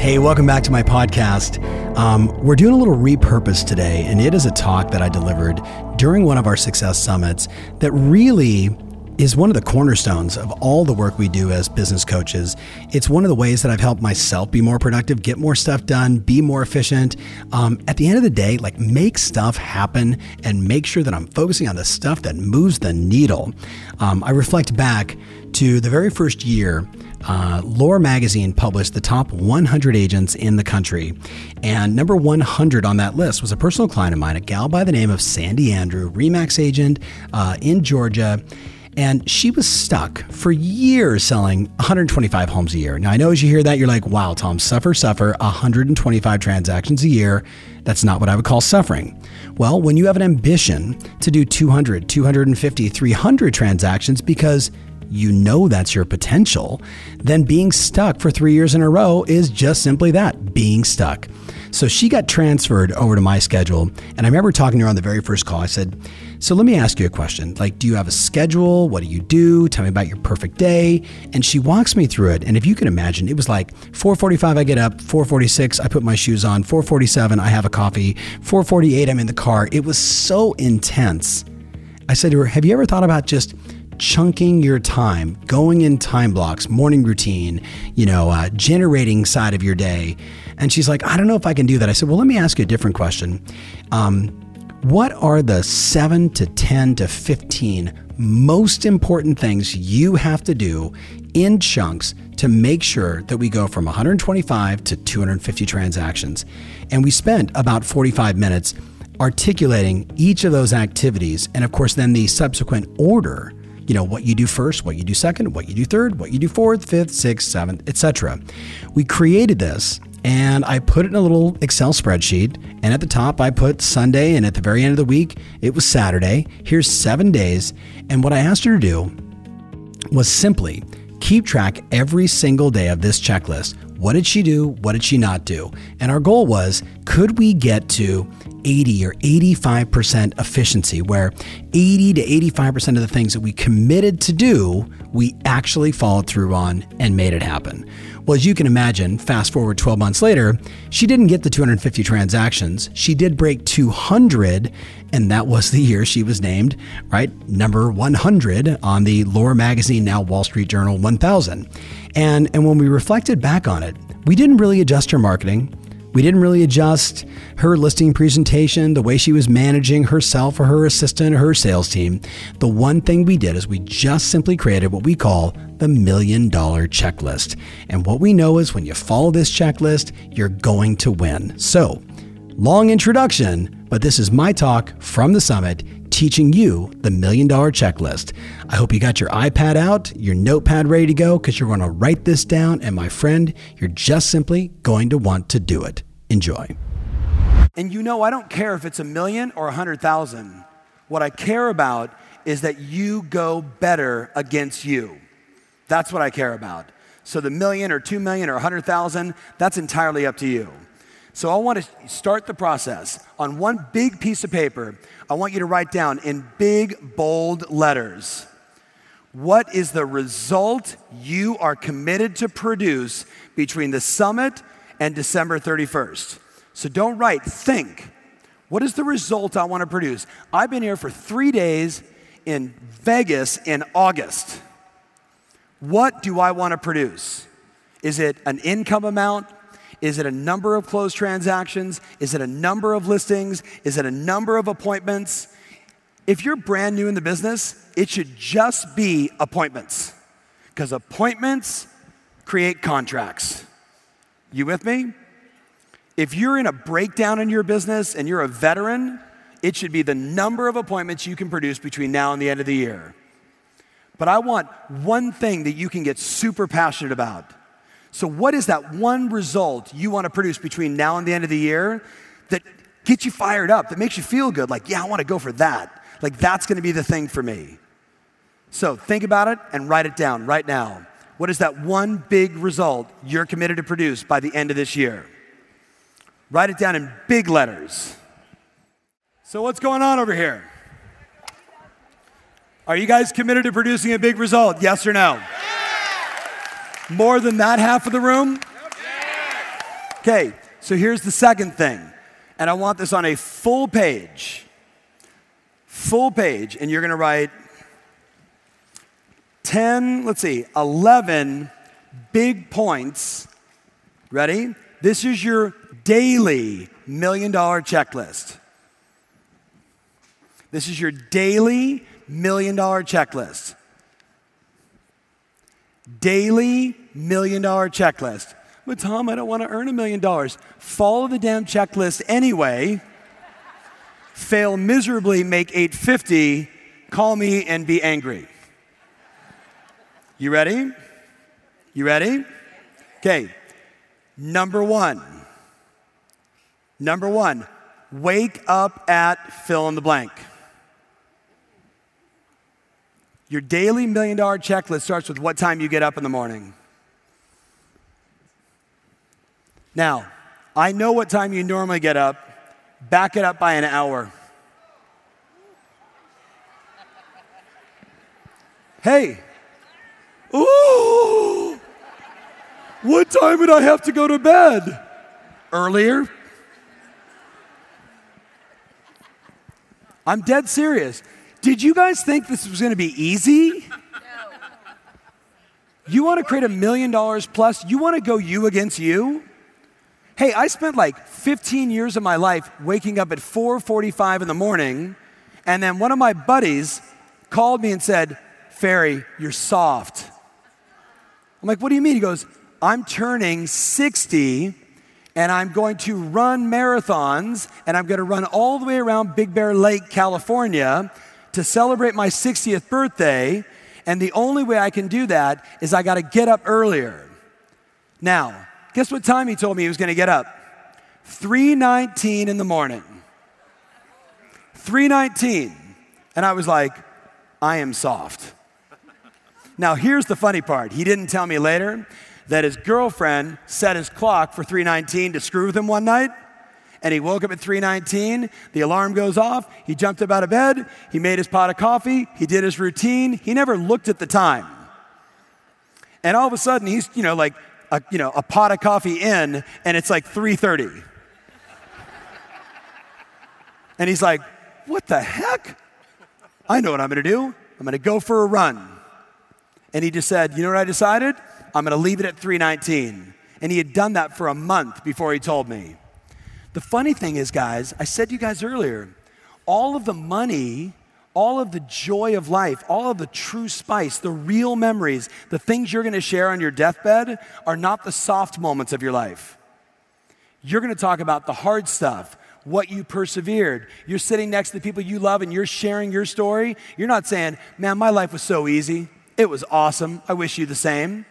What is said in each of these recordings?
Hey, welcome back to my podcast. Um, we're doing a little repurpose today, and it is a talk that I delivered during one of our success summits that really is one of the cornerstones of all the work we do as business coaches. It's one of the ways that I've helped myself be more productive, get more stuff done, be more efficient. Um, at the end of the day, like make stuff happen and make sure that I'm focusing on the stuff that moves the needle. Um, I reflect back to the very first year uh, Lore magazine published the top 100 agents in the country. And number 100 on that list was a personal client of mine, a gal by the name of Sandy Andrew, Remax agent uh, in Georgia. And she was stuck for years selling 125 homes a year. Now, I know as you hear that, you're like, wow, Tom, suffer, suffer, 125 transactions a year. That's not what I would call suffering. Well, when you have an ambition to do 200, 250, 300 transactions because you know that's your potential, then being stuck for three years in a row is just simply that being stuck. So she got transferred over to my schedule. And I remember talking to her on the very first call. I said, So let me ask you a question. Like, do you have a schedule? What do you do? Tell me about your perfect day. And she walks me through it. And if you can imagine, it was like 445, I get up, 446, I put my shoes on, 447, I have a coffee, 448, I'm in the car. It was so intense. I said to her, Have you ever thought about just chunking your time, going in time blocks, morning routine, you know, uh, generating side of your day. And she's like, I don't know if I can do that. I said, Well, let me ask you a different question. Um, what are the seven to 10 to 15 most important things you have to do in chunks to make sure that we go from 125 to 250 transactions? And we spent about 45 minutes articulating each of those activities and, of course, then the subsequent order you know what you do first, what you do second, what you do third, what you do fourth, fifth, sixth, seventh, etc. We created this and I put it in a little Excel spreadsheet. And at the top, I put Sunday, and at the very end of the week, it was Saturday. Here's seven days. And what I asked her to do was simply keep track every single day of this checklist. What did she do? What did she not do? And our goal was could we get to 80 or 85% efficiency, where 80 to 85% of the things that we committed to do, we actually followed through on and made it happen. Well, as you can imagine, fast forward 12 months later, she didn't get the 250 transactions. She did break 200, and that was the year she was named, right, number 100 on the Lore Magazine, now Wall Street Journal 1000. And, and when we reflected back on it, we didn't really adjust her marketing. We didn't really adjust her listing presentation, the way she was managing herself or her assistant or her sales team. The one thing we did is we just simply created what we call the million dollar checklist. And what we know is when you follow this checklist, you're going to win. So, long introduction, but this is my talk from the summit teaching you the million dollar checklist. I hope you got your iPad out, your notepad ready to go, because you're going to write this down. And my friend, you're just simply going to want to do it. Enjoy. And you know, I don't care if it's a million or a hundred thousand. What I care about is that you go better against you. That's what I care about. So the million or two million or a hundred thousand, that's entirely up to you. So I want to start the process. On one big piece of paper, I want you to write down in big, bold letters what is the result you are committed to produce between the summit and December 31st. So don't write, think. What is the result I want to produce? I've been here for three days in Vegas in August. What do I want to produce? Is it an income amount? Is it a number of closed transactions? Is it a number of listings? Is it a number of appointments? If you're brand new in the business, it should just be appointments because appointments create contracts. You with me? If you're in a breakdown in your business and you're a veteran, it should be the number of appointments you can produce between now and the end of the year. But I want one thing that you can get super passionate about. So, what is that one result you want to produce between now and the end of the year that gets you fired up, that makes you feel good. Like, yeah, I want to go for that. Like, that's going to be the thing for me. So think about it and write it down right now. What is that one big result you're committed to produce by the end of this year? Write it down in big letters. So, what's going on over here? Are you guys committed to producing a big result? Yes or no? More than that half of the room? Okay, so here's the second thing. And I want this on a full page. Full page. And you're going to write 10, let's see, 11 big points. Ready? This is your daily million dollar checklist. This is your daily million dollar checklist. Daily million dollar checklist. But Tom, I don't want to earn a million dollars. Follow the damn checklist anyway. Fail miserably, make 850, call me and be angry. You ready? You ready? Okay. Number one. Number one, wake up at fill in the blank. Your daily million dollar checklist starts with what time you get up in the morning. Now, I know what time you normally get up. Back it up by an hour. Hey, ooh, what time would I have to go to bed? Earlier? I'm dead serious. Did you guys think this was going to be easy? You want to create a million dollars plus? You want to go you against you? Hey, I spent like 15 years of my life waking up at 4:45 in the morning, and then one of my buddies called me and said, "Ferry, you're soft." I'm like, "What do you mean?" He goes, "I'm turning 60 and I'm going to run marathons and I'm going to run all the way around Big Bear Lake, California to celebrate my 60th birthday. And the only way I can do that is I got to get up earlier. Now, guess what time he told me he was going to get up? 3:19 in the morning. 3:19. And I was like, I am soft. Now, here's the funny part. He didn't tell me later that his girlfriend set his clock for 3:19 to screw with him one night and he woke up at 3:19. The alarm goes off. He jumped up out of bed. He made his pot of coffee. He did his routine. He never looked at the time. And all of a sudden, he's you know like a, you know a pot of coffee in, and it's like 3:30. and he's like, "What the heck? I know what I'm going to do. I'm going to go for a run." And he just said, "You know what I decided? I'm going to leave it at 3:19." And he had done that for a month before he told me. The funny thing is, guys, I said to you guys earlier, all of the money, all of the joy of life, all of the true spice, the real memories, the things you're going to share on your deathbed are not the soft moments of your life. You're going to talk about the hard stuff, what you persevered. You're sitting next to the people you love and you're sharing your story. You're not saying, man, my life was so easy. It was awesome. I wish you the same.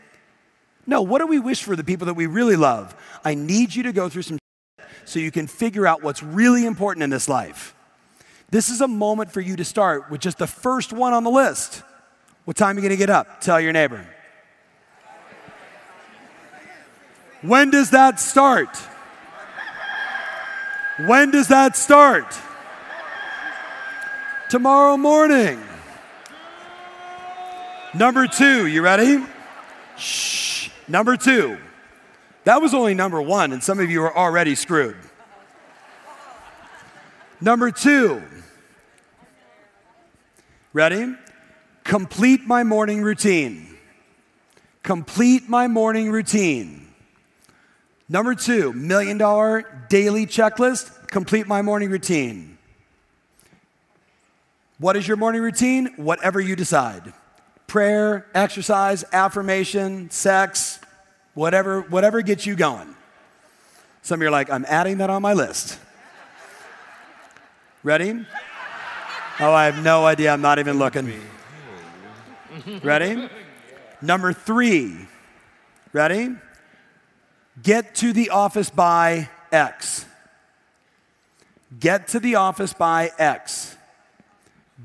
No, what do we wish for the people that we really love? I need you to go through some so you can figure out what's really important in this life. This is a moment for you to start with just the first one on the list. What time are you going to get up? Tell your neighbor. When does that start? When does that start? Tomorrow morning. Number two, you ready? Shh. Number two. That was only number one, and some of you are already screwed. Number two, ready? Complete my morning routine. Complete my morning routine. Number two, million dollar daily checklist. Complete my morning routine. What is your morning routine? Whatever you decide prayer, exercise, affirmation, sex, whatever, whatever gets you going. Some of you are like, I'm adding that on my list. Ready? Oh, I have no idea. I'm not even looking. Ready? Number three. Ready? Get to the office by X. Get to the office by X.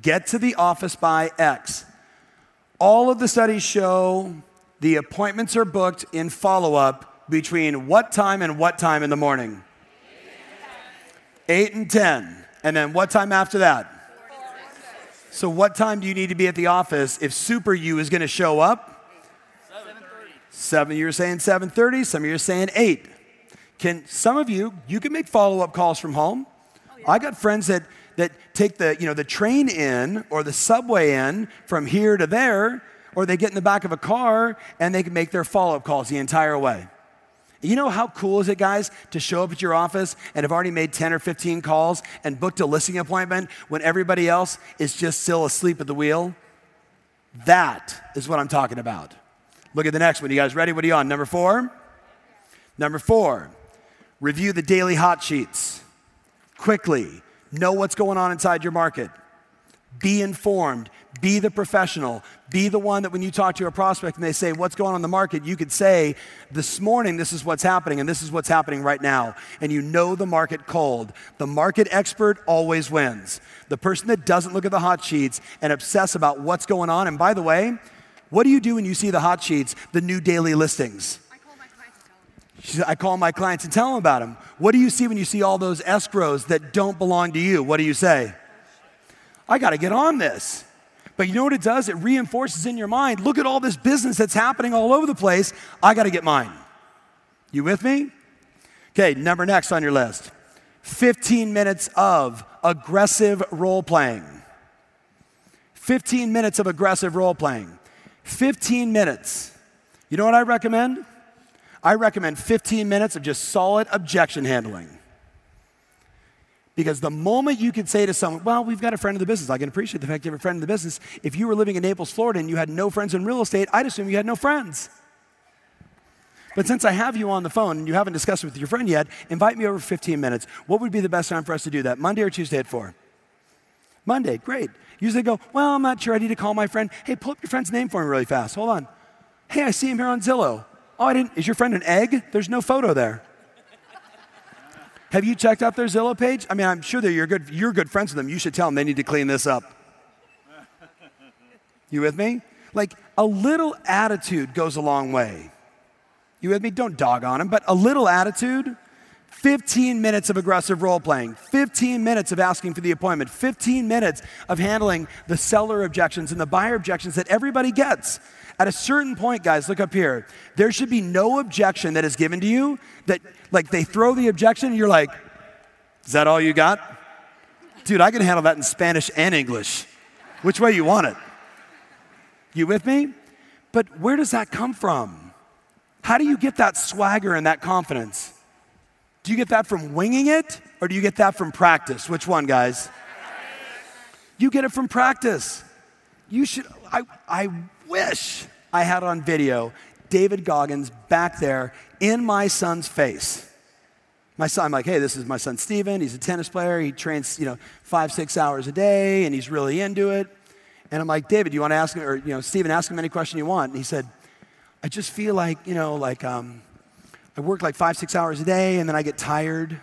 Get to the office by X. All of the studies show the appointments are booked in follow up between what time and what time in the morning? 8 and 10. And then what time after that? So, what time do you need to be at the office if Super U is going to show up? 7:30. Seven. You're saying 7:30. Some of you are saying 8. Can some of you you can make follow-up calls from home? Oh, yeah. I got friends that that take the you know the train in or the subway in from here to there, or they get in the back of a car and they can make their follow-up calls the entire way. You know how cool is it, guys, to show up at your office and have already made 10 or 15 calls and booked a listing appointment when everybody else is just still asleep at the wheel? That is what I'm talking about. Look at the next one. You guys ready? What are you on? Number four? Number four, review the daily hot sheets quickly. Know what's going on inside your market. Be informed. Be the professional. Be the one that when you talk to a prospect and they say, What's going on in the market? you could say, This morning, this is what's happening, and this is what's happening right now. And you know the market cold. The market expert always wins. The person that doesn't look at the hot sheets and obsess about what's going on, and by the way, what do you do when you see the hot sheets, the new daily listings? I call my clients and tell them about them. What do you see when you see all those escrows that don't belong to you? What do you say? I got to get on this. But you know what it does? It reinforces in your mind look at all this business that's happening all over the place. I got to get mine. You with me? Okay, number next on your list 15 minutes of aggressive role playing. 15 minutes of aggressive role playing. 15 minutes. You know what I recommend? I recommend 15 minutes of just solid objection handling. Because the moment you could say to someone, well, we've got a friend in the business, I can appreciate the fact you have a friend in the business. If you were living in Naples, Florida, and you had no friends in real estate, I'd assume you had no friends. But since I have you on the phone and you haven't discussed it with your friend yet, invite me over for 15 minutes. What would be the best time for us to do that? Monday or Tuesday at 4? Monday, great. Usually go, well, I'm not sure. I need to call my friend. Hey, pull up your friend's name for me really fast. Hold on. Hey, I see him here on Zillow. Oh, I didn't. Is your friend an egg? There's no photo there. Have you checked out their Zillow page? I mean, I'm sure that you're good, you're good friends with them. You should tell them they need to clean this up. You with me? Like a little attitude goes a long way. You with me? Don't dog on them, but a little attitude 15 minutes of aggressive role playing, 15 minutes of asking for the appointment, 15 minutes of handling the seller objections and the buyer objections that everybody gets. At a certain point, guys, look up here. There should be no objection that is given to you that, like, they throw the objection and you're like, is that all you got? Dude, I can handle that in Spanish and English. Which way you want it? You with me? But where does that come from? How do you get that swagger and that confidence? Do you get that from winging it or do you get that from practice? Which one, guys? You get it from practice. You should, I, I wish I had on video David Goggins back there in my son's face. My son, I'm like, hey, this is my son Steven. He's a tennis player. He trains, you know, five, six hours a day, and he's really into it. And I'm like, David, you want to ask him, or, you know, Steven, ask him any question you want. And he said, I just feel like, you know, like um, I work like five, six hours a day, and then I get tired,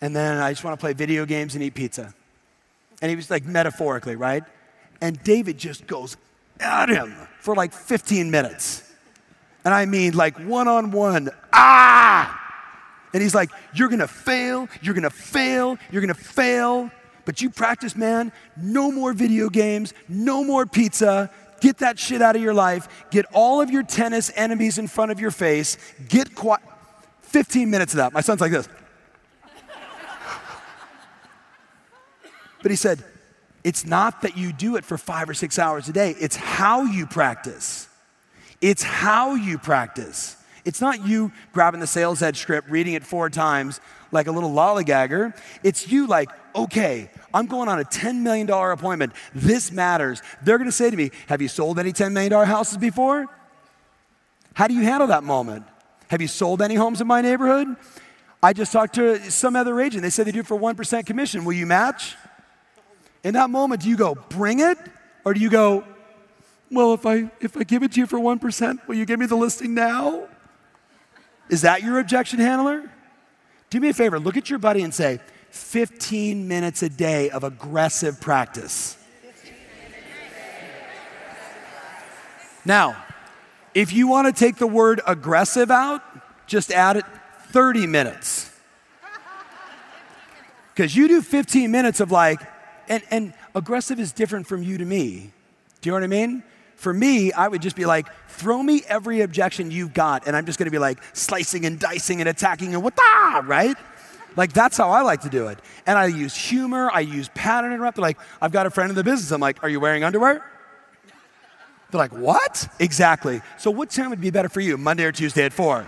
and then I just want to play video games and eat pizza. And he was like, metaphorically, right? And David just goes at him for like 15 minutes. And I mean, like one on one, ah! And he's like, You're gonna fail, you're gonna fail, you're gonna fail. But you practice, man. No more video games, no more pizza. Get that shit out of your life. Get all of your tennis enemies in front of your face. Get quiet. 15 minutes of that. My son's like this. but he said, it's not that you do it for five or six hours a day, it's how you practice. It's how you practice. It's not you grabbing the sales edge script, reading it four times like a little lollygagger. It's you like, okay, I'm going on a $10 million appointment. This matters. They're going to say to me, Have you sold any $10 million houses before? How do you handle that moment? Have you sold any homes in my neighborhood? I just talked to some other agent. They said they do it for 1% commission. Will you match? In that moment, do you go, bring it? Or do you go, well, if I, if I give it to you for 1%, will you give me the listing now? Is that your objection handler? Do me a favor, look at your buddy and say, 15 minutes a day of aggressive practice. Now, if you want to take the word aggressive out, just add it 30 minutes. Because you do 15 minutes of like, and, and aggressive is different from you to me. Do you know what I mean? For me, I would just be like, throw me every objection you've got, and I'm just gonna be like slicing and dicing and attacking and what the, right? Like that's how I like to do it. And I use humor, I use pattern interrupt. Like, I've got a friend in the business. I'm like, are you wearing underwear? They're like, what? Exactly. So what time would be better for you, Monday or Tuesday at four?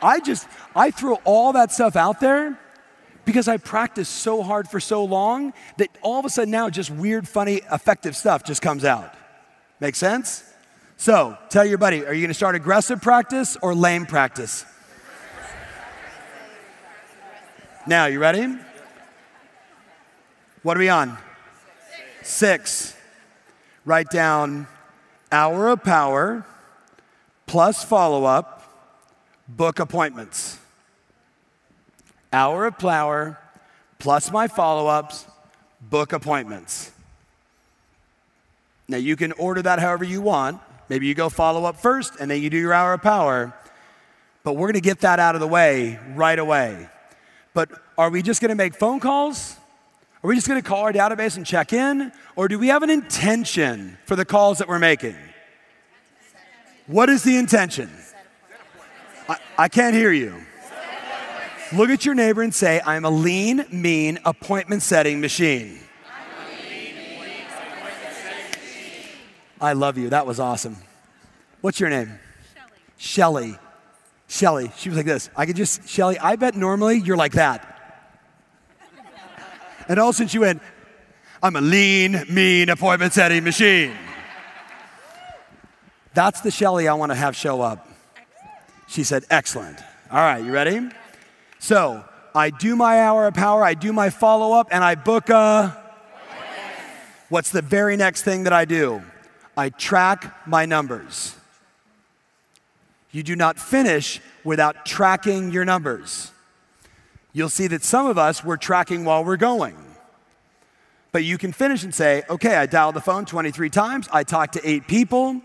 I just, I throw all that stuff out there because I practiced so hard for so long that all of a sudden now just weird, funny, effective stuff just comes out. Make sense? So tell your buddy, are you gonna start aggressive practice or lame practice? Now, you ready? What are we on? Six. Write down hour of power plus follow up, book appointments. Hour of power plus my follow ups, book appointments. Now, you can order that however you want. Maybe you go follow up first and then you do your hour of power. But we're gonna get that out of the way right away. But are we just gonna make phone calls? Are we just gonna call our database and check in? Or do we have an intention for the calls that we're making? What is the intention? I, I can't hear you. Look at your neighbor and say, I'm a lean, mean appointment setting machine. I love you. That was awesome. What's your name? Shelly. Shelly. Shelly. She was like this. I could just, Shelly, I bet normally you're like that. And all of a sudden she went, I'm a lean, mean appointment setting machine. That's the Shelly I want to have show up. She said, Excellent. All right, you ready? So I do my hour of power, I do my follow up, and I book a. What's the very next thing that I do? I track my numbers. You do not finish without tracking your numbers. You'll see that some of us, we're tracking while we're going. But you can finish and say, okay, I dialed the phone 23 times, I talked to eight people,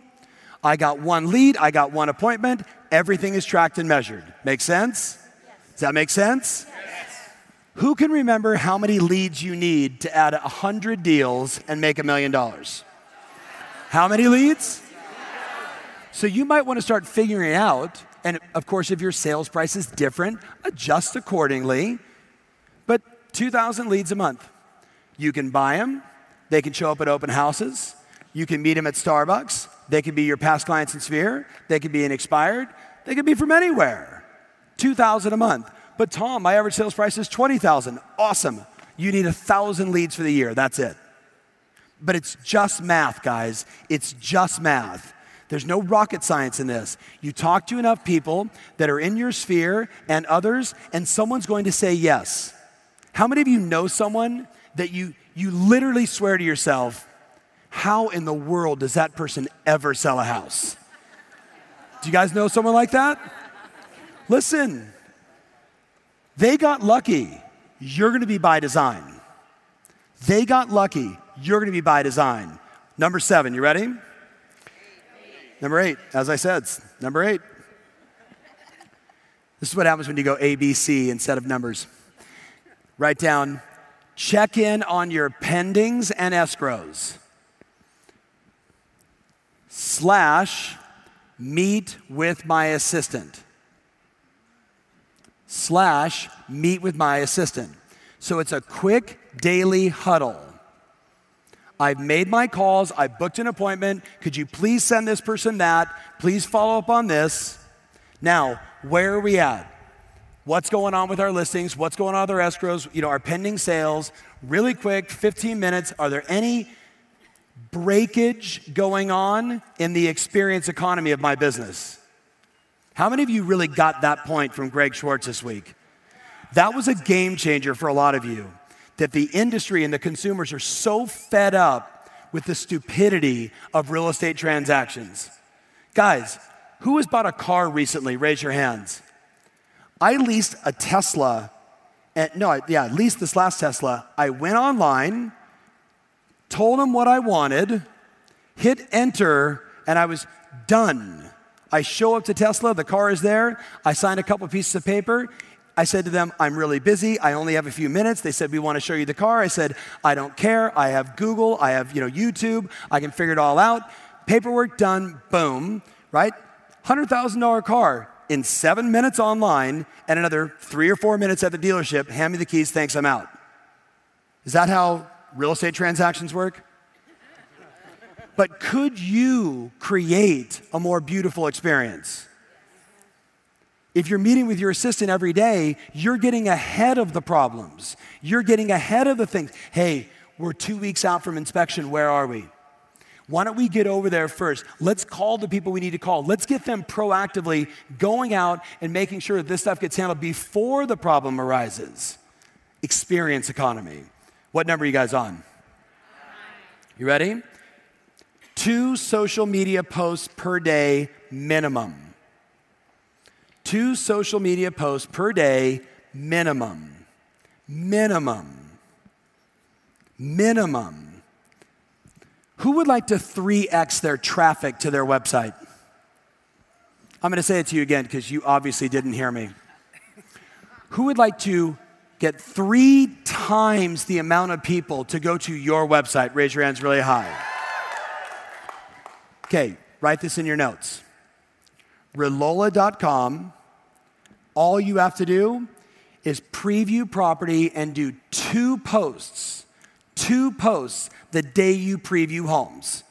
I got one lead, I got one appointment, everything is tracked and measured. Make sense? Does that make sense? Yes. Who can remember how many leads you need to add 100 deals and make a million dollars? How many leads? So you might want to start figuring out, and of course, if your sales price is different, adjust accordingly. But 2,000 leads a month. You can buy them, they can show up at open houses, you can meet them at Starbucks, they can be your past clients in Sphere, they can be an expired, they can be from anywhere. 2,000 a month. But Tom, my average sales price is 20,000. Awesome. You need a thousand leads for the year. That's it. But it's just math, guys. It's just math. There's no rocket science in this. You talk to enough people that are in your sphere and others, and someone's going to say yes. How many of you know someone that you, you literally swear to yourself, how in the world does that person ever sell a house? Do you guys know someone like that? Listen, they got lucky. You're going to be by design. They got lucky. You're going to be by design. Number seven, you ready? Number eight, as I said, number eight. This is what happens when you go A, B, C instead of numbers. Write down, check in on your pendings and escrows. Slash, meet with my assistant. Slash, meet with my assistant. So it's a quick daily huddle. I've made my calls, I booked an appointment. Could you please send this person that? Please follow up on this. Now, where are we at? What's going on with our listings? What's going on with our escrows? You know, our pending sales. Really quick, 15 minutes. Are there any breakage going on in the experience economy of my business? How many of you really got that point from Greg Schwartz this week? That was a game changer for a lot of you that the industry and the consumers are so fed up with the stupidity of real estate transactions. Guys, who has bought a car recently? Raise your hands. I leased a Tesla And no, yeah, at least this last Tesla, I went online, told them what I wanted, hit enter, and I was done. I show up to Tesla, the car is there, I sign a couple pieces of paper. I said to them, I'm really busy. I only have a few minutes. They said, We want to show you the car. I said, I don't care. I have Google. I have you know, YouTube. I can figure it all out. Paperwork done. Boom. Right? $100,000 car in seven minutes online and another three or four minutes at the dealership. Hand me the keys. Thanks. I'm out. Is that how real estate transactions work? But could you create a more beautiful experience? If you're meeting with your assistant every day, you're getting ahead of the problems. You're getting ahead of the things. Hey, we're two weeks out from inspection. Where are we? Why don't we get over there first? Let's call the people we need to call. Let's get them proactively going out and making sure that this stuff gets handled before the problem arises. Experience economy. What number are you guys on? You ready? Two social media posts per day minimum. Two social media posts per day minimum. Minimum. Minimum. Who would like to 3x their traffic to their website? I'm going to say it to you again because you obviously didn't hear me. Who would like to get three times the amount of people to go to your website? Raise your hands really high. Okay, write this in your notes. Relola.com, all you have to do is preview property and do two posts, two posts the day you preview homes,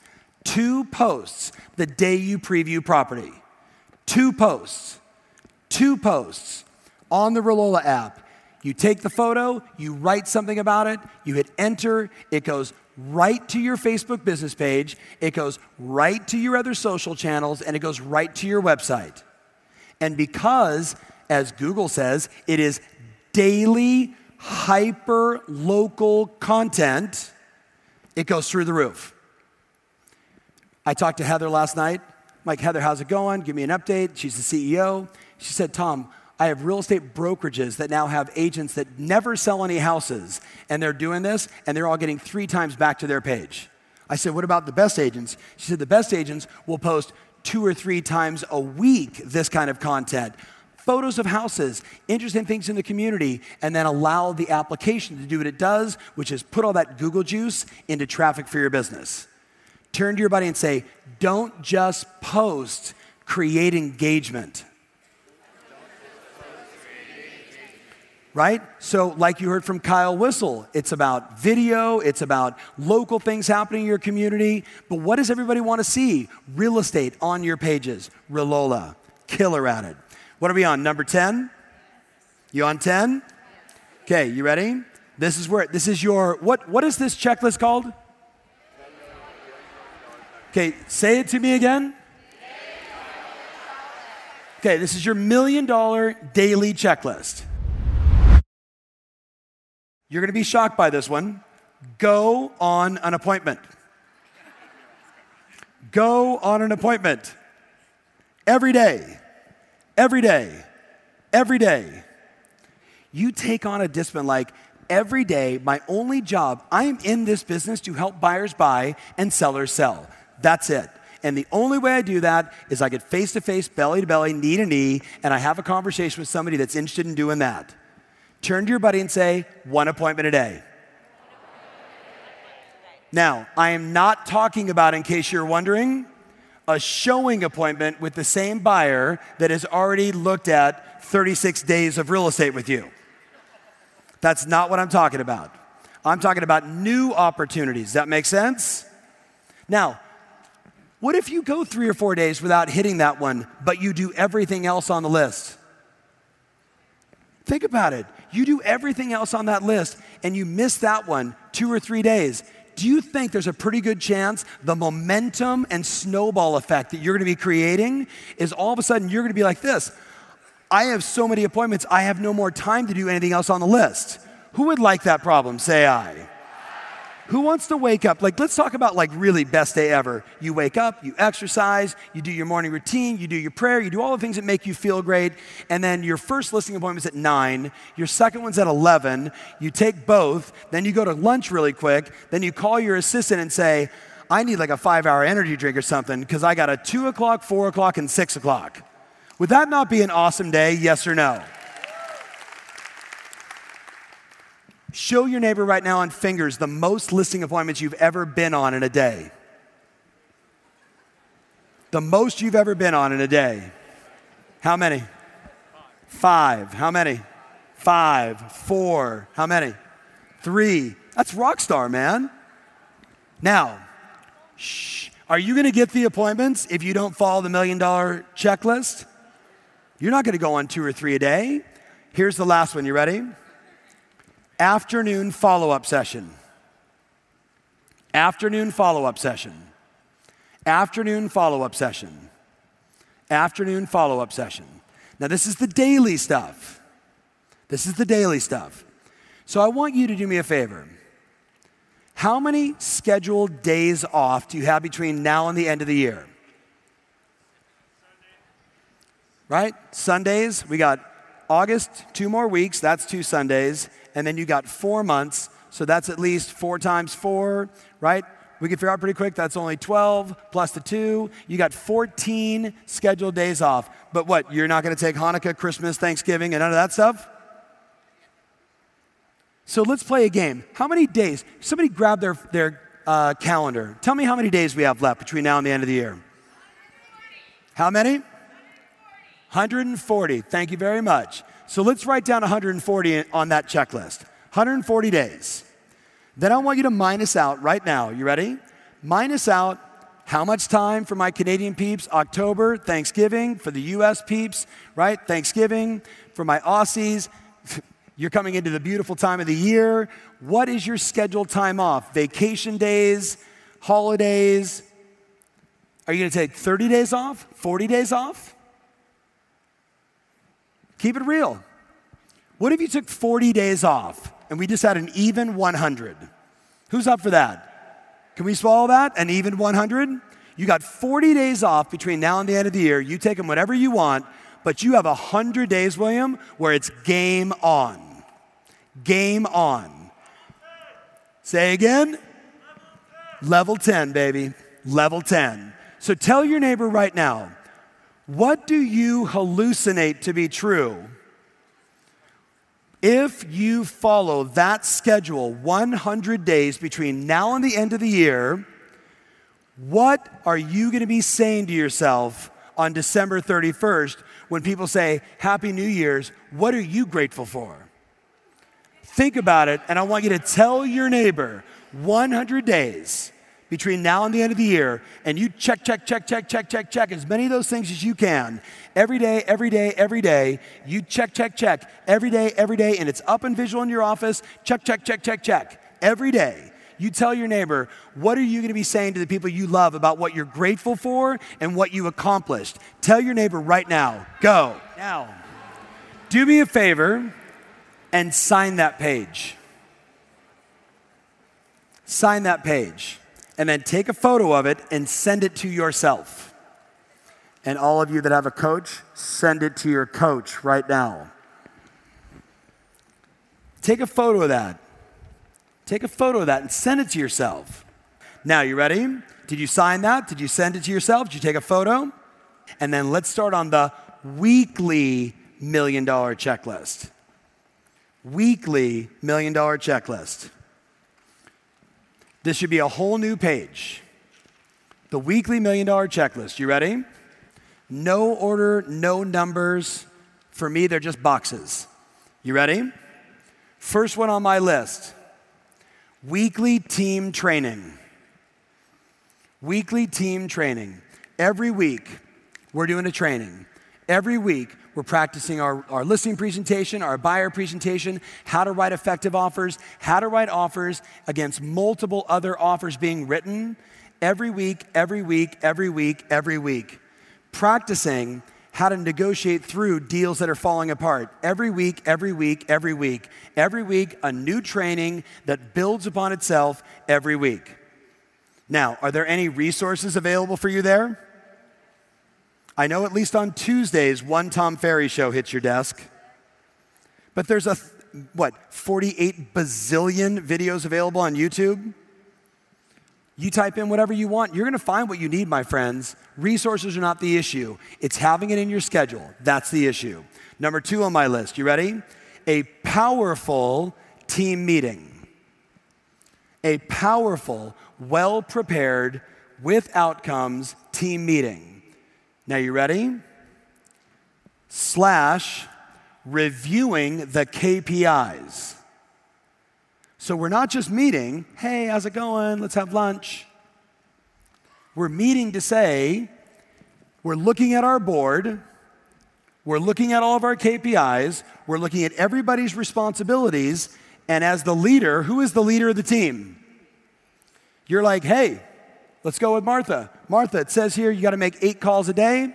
two posts the day you preview property, two posts, two posts on the Relola app. You take the photo, you write something about it, you hit enter, it goes right to your Facebook business page, it goes right to your other social channels, and it goes right to your website. And because, as Google says, it is daily, hyper local content, it goes through the roof. I talked to Heather last night. Mike, Heather, how's it going? Give me an update. She's the CEO. She said, Tom, I have real estate brokerages that now have agents that never sell any houses, and they're doing this, and they're all getting three times back to their page. I said, What about the best agents? She said, The best agents will post two or three times a week this kind of content photos of houses, interesting things in the community, and then allow the application to do what it does, which is put all that Google juice into traffic for your business. Turn to your buddy and say, Don't just post, create engagement. Right? So, like you heard from Kyle Whissel, it's about video, it's about local things happening in your community. But what does everybody want to see? Real estate on your pages. Relola, killer at it. What are we on? Number 10? You on 10? Okay, you ready? This is where, this is your, what, what is this checklist called? Okay, say it to me again. Okay, this is your million dollar daily checklist. You're going to be shocked by this one. Go on an appointment. Go on an appointment. Every day, every day, every day. You take on a discipline like every day, my only job, I'm in this business to help buyers buy and sellers sell. That's it. And the only way I do that is I get face to face, belly to belly, knee to knee, and I have a conversation with somebody that's interested in doing that. Turn to your buddy and say, one appointment a day. Now, I am not talking about, in case you're wondering, a showing appointment with the same buyer that has already looked at 36 days of real estate with you. That's not what I'm talking about. I'm talking about new opportunities. That make sense? Now, what if you go three or four days without hitting that one, but you do everything else on the list? Think about it. You do everything else on that list and you miss that one two or three days. Do you think there's a pretty good chance the momentum and snowball effect that you're going to be creating is all of a sudden you're going to be like this? I have so many appointments, I have no more time to do anything else on the list. Who would like that problem? Say I. Who wants to wake up? Like, let's talk about like really best day ever. You wake up, you exercise, you do your morning routine, you do your prayer, you do all the things that make you feel great. And then your first appointment is at nine, your second one's at 11. You take both, then you go to lunch really quick, then you call your assistant and say, I need like a five hour energy drink or something because I got a two o'clock, four o'clock, and six o'clock. Would that not be an awesome day? Yes or no? Show your neighbor right now on fingers the most listing appointments you've ever been on in a day. The most you've ever been on in a day. How many? Five. How many? Five. Four. How many? Three. That's rock star, man. Now, shh. Are you going to get the appointments if you don't follow the million dollar checklist? You're not going to go on two or three a day. Here's the last one. You ready? Afternoon follow up session. Afternoon follow up session. Afternoon follow up session. Afternoon follow up session. Now, this is the daily stuff. This is the daily stuff. So, I want you to do me a favor. How many scheduled days off do you have between now and the end of the year? Right? Sundays, we got August, two more weeks, that's two Sundays and then you got four months, so that's at least four times four, right? We can figure out pretty quick that's only 12 plus the two. You got 14 scheduled days off. But what, you're not gonna take Hanukkah, Christmas, Thanksgiving, and none of that stuff? So let's play a game. How many days? Somebody grab their, their uh, calendar. Tell me how many days we have left between now and the end of the year. How many? 140. Thank you very much. So let's write down 140 on that checklist 140 days. Then I want you to minus out right now. You ready? Minus out how much time for my Canadian peeps? October, Thanksgiving, for the US peeps, right? Thanksgiving, for my Aussies. You're coming into the beautiful time of the year. What is your scheduled time off? Vacation days, holidays? Are you gonna take 30 days off? 40 days off? Keep it real. What if you took 40 days off and we just had an even 100? Who's up for that? Can we swallow that? An even 100? You got 40 days off between now and the end of the year. You take them whatever you want, but you have 100 days, William, where it's game on. Game on. Say again. Level 10, baby. Level 10. So tell your neighbor right now what do you hallucinate to be true? If you follow that schedule 100 days between now and the end of the year, what are you going to be saying to yourself on December 31st when people say, Happy New Year's? What are you grateful for? Think about it, and I want you to tell your neighbor 100 days between now and the end of the year, and you check, check, check, check, check, check, check as many of those things as you can every day, every day, every day. You check, check, check every day, every day, and it's up and visual in your office. Check, check, check, check, check every day. You tell your neighbor, what are you going to be saying to the people you love about what you're grateful for and what you accomplished? Tell your neighbor right now. Go. Now, do me a favor and sign that page. Sign that page and then take a photo of it and send it to yourself. And all of you that have a coach, send it to your coach right now. Take a photo of that. Take a photo of that and send it to yourself. Now, you ready? Did you sign that? Did you send it to yourself? Did you take a photo? And then let's start on the weekly million dollar checklist. Weekly million dollar checklist. This should be a whole new page. The weekly million dollar checklist. You ready? No order, no numbers. For me, they're just boxes. You ready? First one on my list weekly team training. Weekly team training. Every week, we're doing a training. Every week, we're practicing our, our listing presentation, our buyer presentation, how to write effective offers, how to write offers against multiple other offers being written every week, every week, every week, every week. Practicing how to negotiate through deals that are falling apart. Every week, every week, every week, every week, a new training that builds upon itself every week. Now, are there any resources available for you there? I know at least on Tuesdays, one Tom Ferry show hits your desk. But there's a, what, 48 bazillion videos available on YouTube? You type in whatever you want, you're gonna find what you need, my friends. Resources are not the issue, it's having it in your schedule. That's the issue. Number two on my list, you ready? A powerful team meeting. A powerful, well prepared, with outcomes team meeting. Now, you ready? Slash reviewing the KPIs. So we're not just meeting, hey, how's it going? Let's have lunch. We're meeting to say, we're looking at our board, we're looking at all of our KPIs, we're looking at everybody's responsibilities, and as the leader, who is the leader of the team? You're like, hey, let's go with Martha. Martha, it says here you got to make eight calls a day.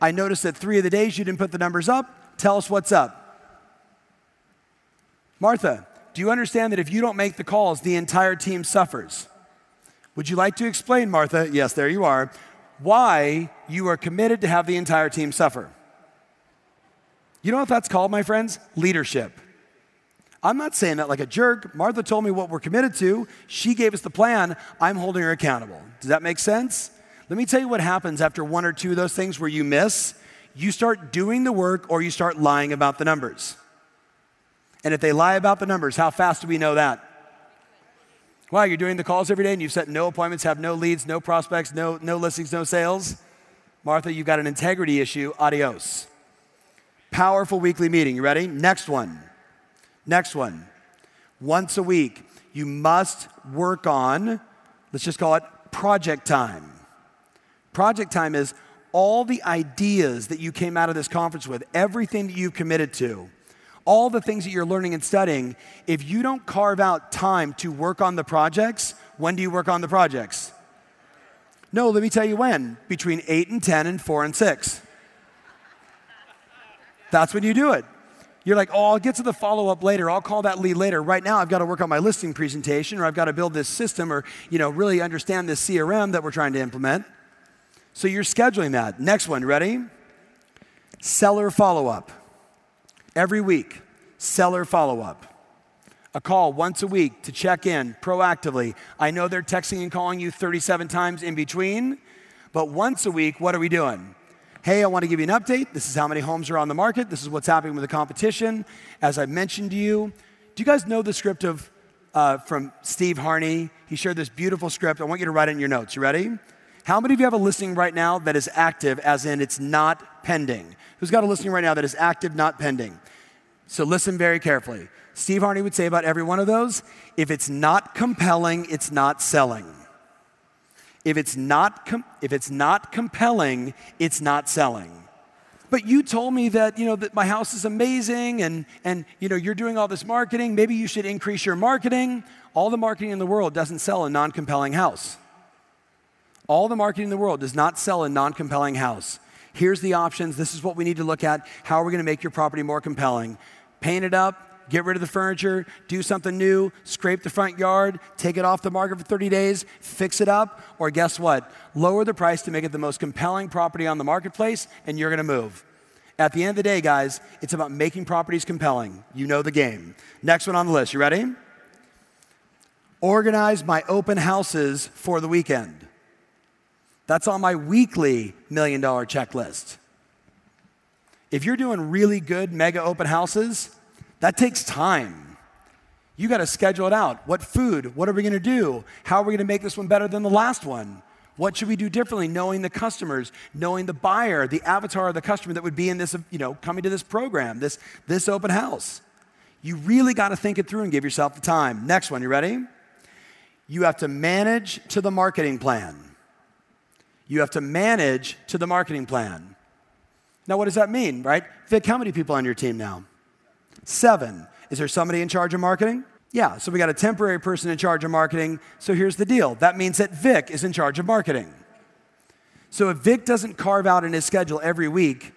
I noticed that three of the days you didn't put the numbers up. Tell us what's up. Martha, do you understand that if you don't make the calls, the entire team suffers? Would you like to explain, Martha? Yes, there you are. Why you are committed to have the entire team suffer? You know what that's called, my friends? Leadership. I'm not saying that like a jerk. Martha told me what we're committed to. She gave us the plan. I'm holding her accountable. Does that make sense? Let me tell you what happens after one or two of those things where you miss. You start doing the work or you start lying about the numbers. And if they lie about the numbers, how fast do we know that? Wow, you're doing the calls every day and you've set no appointments, have no leads, no prospects, no, no listings, no sales. Martha, you've got an integrity issue. Adios. Powerful weekly meeting. You ready? Next one. Next one. Once a week, you must work on, let's just call it project time. Project time is all the ideas that you came out of this conference with, everything that you've committed to all the things that you're learning and studying, if you don't carve out time to work on the projects, when do you work on the projects? No, let me tell you when. Between 8 and 10 and 4 and 6. That's when you do it. You're like, oh, I'll get to the follow up later. I'll call that lead later. Right now, I've got to work on my listing presentation, or I've got to build this system, or you know, really understand this CRM that we're trying to implement. So you're scheduling that. Next one, ready? Seller follow up every week, seller follow up. A call once a week to check in proactively. I know they're texting and calling you 37 times in between, but once a week, what are we doing? Hey, I want to give you an update. This is how many homes are on the market. This is what's happening with the competition. As I mentioned to you, do you guys know the script of uh, from Steve Harney? He shared this beautiful script. I want you to write it in your notes. You ready? How many of you have a listing right now that is active, as in it's not pending? Who's got a listing right now that is active, not pending? So listen very carefully. Steve Harney would say about every one of those if it's not compelling, it's not selling. If it's not, com- if it's not compelling, it's not selling. But you told me that, you know, that my house is amazing and, and, you know, you're doing all this marketing. Maybe you should increase your marketing. All the marketing in the world doesn't sell a non compelling house. All the marketing in the world does not sell a non compelling house. Here's the options. This is what we need to look at. How are we going to make your property more compelling? Paint it up, get rid of the furniture, do something new, scrape the front yard, take it off the market for 30 days, fix it up, or guess what? Lower the price to make it the most compelling property on the marketplace, and you're to move. At the end of the day, guys, it's about making properties compelling. You know the game. Next one on the list. You ready? Organize my open houses for the weekend. That's on my weekly million dollar checklist. If you're doing really good mega open houses, that takes time. You got to schedule it out. What food? What are we going to do? How are we going to make this one better than the last one? What should we do differently? Knowing the customers, knowing the buyer, the avatar of the customer that would be in this, you know, coming to this program, this, this open house. You really got to think it through and give yourself the time. Next one, you ready? You have to manage to the marketing plan. You have to manage to the marketing plan. Now, what does that mean, right? Vic, how many people on your team now? Seven. Is there somebody in charge of marketing? Yeah, so we got a temporary person in charge of marketing. So here's the deal that means that Vic is in charge of marketing. So if Vic doesn't carve out in his schedule every week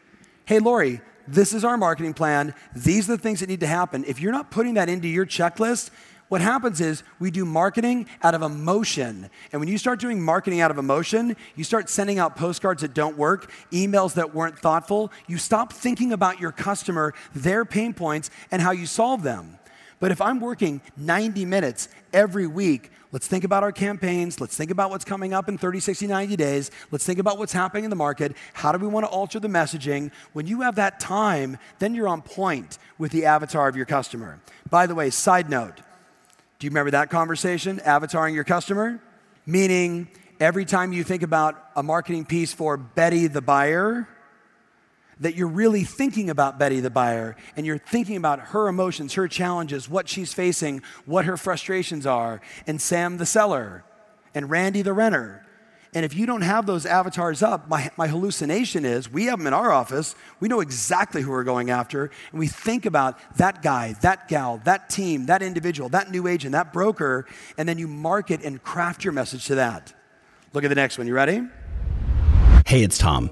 hey, Lori, this is our marketing plan. These are the things that need to happen. If you're not putting that into your checklist, what happens is we do marketing out of emotion. And when you start doing marketing out of emotion, you start sending out postcards that don't work, emails that weren't thoughtful. You stop thinking about your customer, their pain points, and how you solve them. But if I'm working 90 minutes every week, let's think about our campaigns. Let's think about what's coming up in 30, 60, 90 days. Let's think about what's happening in the market. How do we want to alter the messaging? When you have that time, then you're on point with the avatar of your customer. By the way, side note, do you remember that conversation, avataring your customer? Meaning, every time you think about a marketing piece for Betty the buyer, that you're really thinking about Betty the buyer and you're thinking about her emotions, her challenges, what she's facing, what her frustrations are, and Sam the seller, and Randy the renter, and if you don't have those avatars up, my, my hallucination is we have them in our office. We know exactly who we're going after. And we think about that guy, that gal, that team, that individual, that new agent, that broker. And then you market and craft your message to that. Look at the next one. You ready? Hey, it's Tom.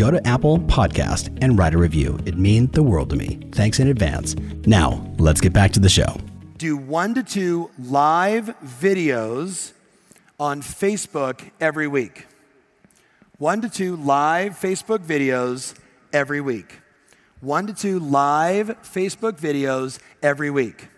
go to Apple Podcast and write a review. It means the world to me. Thanks in advance. Now, let's get back to the show. Do one to two live videos on Facebook every week. One to two live Facebook videos every week. One to two live Facebook videos every week.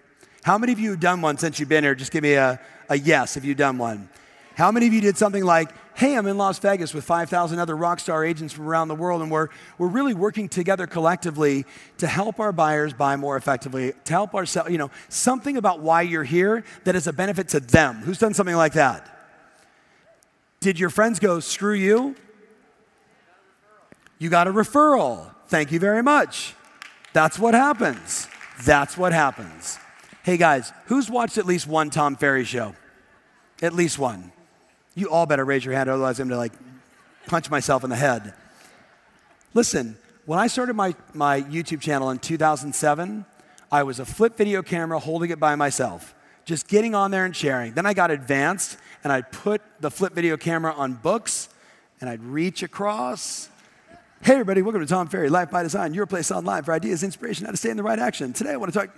How many of you have done one since you've been here? Just give me a, a yes if you've done one. How many of you did something like, hey, I'm in Las Vegas with 5,000 other rock star agents from around the world, and we're, we're really working together collectively to help our buyers buy more effectively, to help ourselves, you know, something about why you're here that is a benefit to them. Who's done something like that? Did your friends go, screw you? You got a referral. Thank you very much. That's what happens. That's what happens. Hey guys, who's watched at least one Tom Ferry show? At least one. You all better raise your hand, otherwise, I'm gonna like punch myself in the head. Listen, when I started my, my YouTube channel in 2007, I was a flip video camera holding it by myself, just getting on there and sharing. Then I got advanced and I'd put the flip video camera on books and I'd reach across. Hey, everybody, welcome to Tom Ferry, Life by Design, your place online for ideas, inspiration, how to stay in the right action. Today, I want to talk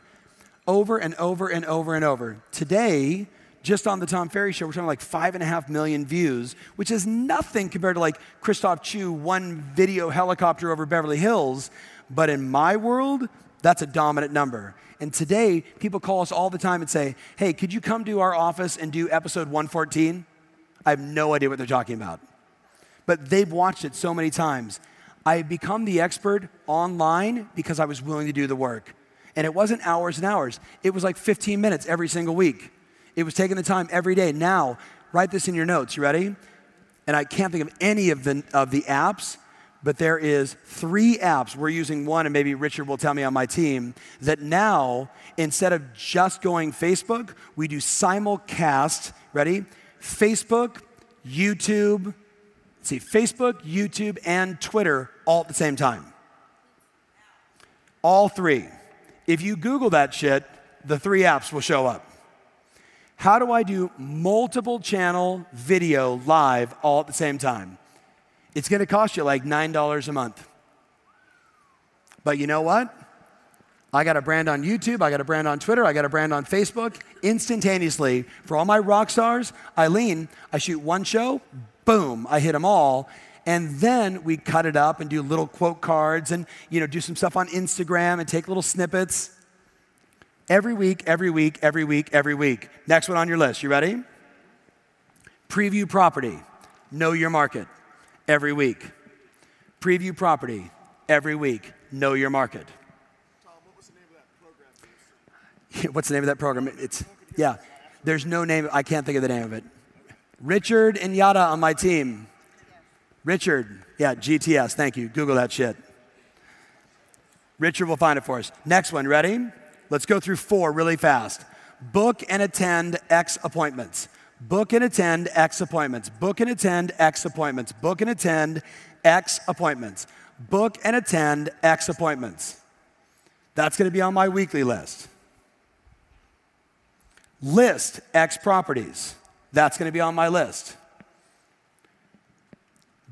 over and over and over and over. Today, just on the Tom Ferry show, we're talking like five and a half million views, which is nothing compared to like Christophe Choo, one video helicopter over Beverly Hills. But in my world, that's a dominant number. And today, people call us all the time and say, hey, could you come to our office and do episode 114? I have no idea what they're talking about. But they've watched it so many times. I become the expert online because I was willing to do the work. And it wasn't hours and hours, it was like 15 minutes every single week. It was taking the time every day. Now, write this in your notes. You ready? And I can't think of any of the, of the apps, but there is three apps. We're using one, and maybe Richard will tell me on my team, that now, instead of just going Facebook, we do simulcast. Ready? Facebook, YouTube, see, Facebook, YouTube, and Twitter all at the same time. All three. If you Google that shit, the three apps will show up. How do I do multiple channel video live all at the same time? It's gonna cost you like $9 a month. But you know what? I got a brand on YouTube, I got a brand on Twitter, I got a brand on Facebook. Instantaneously, for all my rock stars, Eileen, I shoot one show, boom, I hit them all. And then we cut it up and do little quote cards and you know do some stuff on Instagram and take little snippets. Every week, every week, every week, every week. Next one on your list. You ready? Preview property. Know your market. Every week. Preview property. Every week. Know your market. Tom, what was the name of that program? What's the name of that program? It's, yeah, there's no name. I can't think of the name of it. Richard and Yada on my team. Richard, yeah, GTS. Thank you. Google that shit. Richard will find it for us. Next one, ready? Let's go through four really fast. Book and attend X appointments. Book and attend X appointments. Book and attend X appointments. Book and attend X appointments. Book and attend X appointments. That's going to be on my weekly list. List X properties. That's going to be on my list.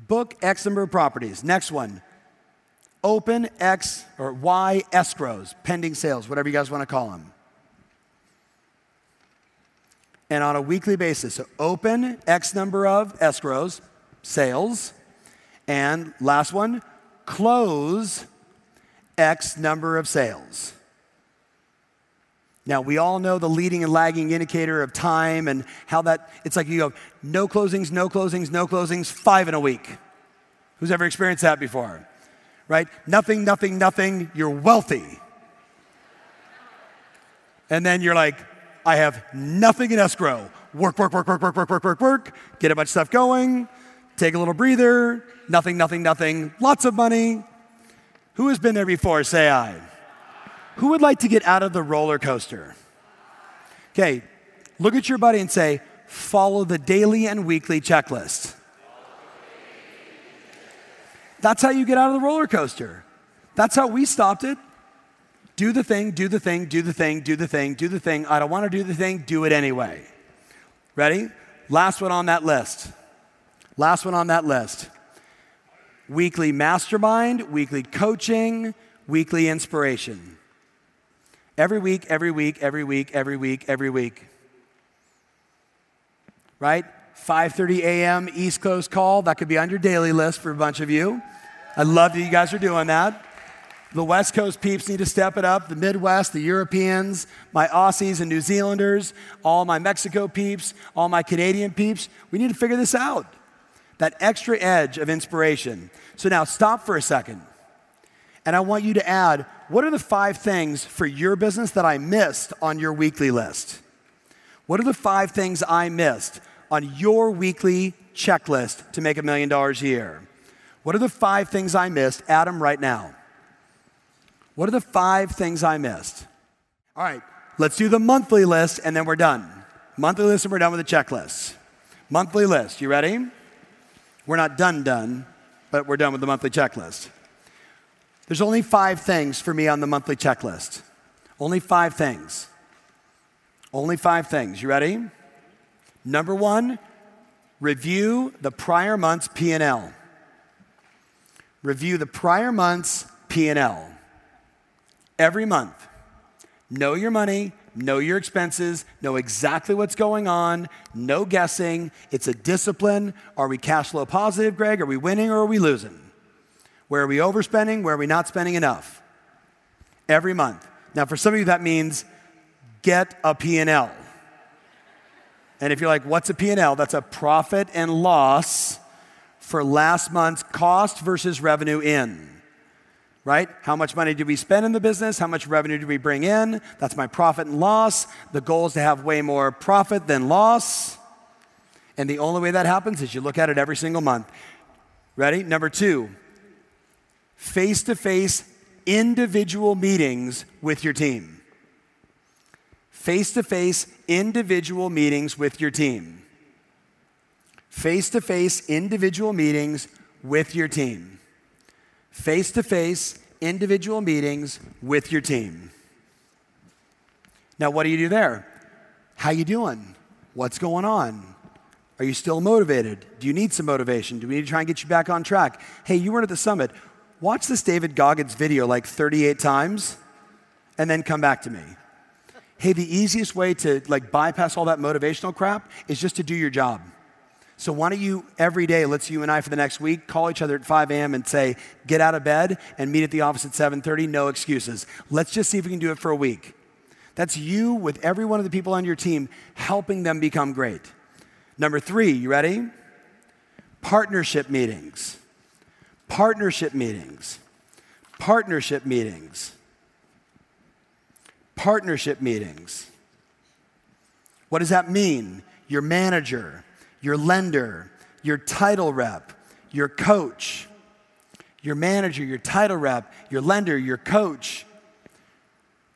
Book X number of properties. Next one. Open X or Y escrows, pending sales, whatever you guys want to call them. And on a weekly basis, so open X number of escrows, sales. And last one, close X number of sales. Now, we all know the leading and lagging indicator of time and how that, it's like you go, no closings, no closings, no closings, five in a week. Who's ever experienced that before? Right? Nothing, nothing, nothing, you're wealthy. And then you're like, I have nothing in escrow. Work, work, work, work, work, work, work, work, work, get a bunch of stuff going, take a little breather, nothing, nothing, nothing, lots of money. Who has been there before? Say I. Who would like to get out of the roller coaster? Okay, look at your buddy and say, follow the daily and weekly checklist. That's how you get out of the roller coaster. That's how we stopped it. Do the thing, do the thing, do the thing, do the thing, do the thing. I don't want to do the thing, do it anyway. Ready? Last one on that list. Last one on that list. Weekly mastermind, weekly coaching, weekly inspiration. Every week, every week, every week, every week, every week. Right? 5:30 a.m. East Coast call. That could be on your daily list for a bunch of you. I love that you guys are doing that. The West Coast peeps need to step it up. The Midwest, the Europeans, my Aussies and New Zealanders, all my Mexico peeps, all my Canadian peeps. We need to figure this out. That extra edge of inspiration. So now stop for a second. And I want you to add what are the five things for your business that I missed on your weekly list? What are the five things I missed on your weekly checklist to make a million dollars a year? What are the five things I missed? Them right now. What are the five things I missed? All right, let's do the monthly list and then we're done. Monthly list and we're done with the checklist. Monthly list, you ready? We're not done, done, but we're done with the monthly checklist. There's only five things for me on the monthly checklist. Only five things. Only five things. You ready? Number one, review the prior month's P&L. Review the prior month's P&L. Every month. Know your money, know your expenses, know exactly what's going on, no guessing. It's a discipline. Are we cash flow positive, Greg? Are we winning or are we losing? Where are we overspending? Where are we not spending enough? Every month. Now, for some of you, that means get a P&L. And if you're like, what's a P&L? That's a profit and loss for last month's cost versus revenue in. Right? How much money do we spend in the business? How much revenue do we bring in? That's my profit and loss. The goal is to have way more profit than loss. And the only way that happens is you look at it every single month. Ready? Number two, face to face individual meetings with your team. Face to face individual meetings with your team. Face to face individual meetings with your team. Face to face individual meetings with your team. Now, what do you do there? How you doing? What's going on? Are you still motivated? Do you need some motivation? Do we need to try and get you back on track? Hey, you weren't at the summit. Watch this David Goggins video like 38 times and then come back to me. Hey, the easiest way to like bypass all that motivational crap is just to do your job. So why don't you every day, let's you and I for the next week, call each other at 5 a.m. and say, get out of bed and meet at the office at 7:30, no excuses. Let's just see if we can do it for a week. That's you with every one of the people on your team helping them become great. Number three, you ready? Partnership meetings partnership meetings. Partnership meetings. Partnership meetings. What does that mean? Your manager, your lender, your title rep, your coach, your manager, your title rep, your lender, your coach,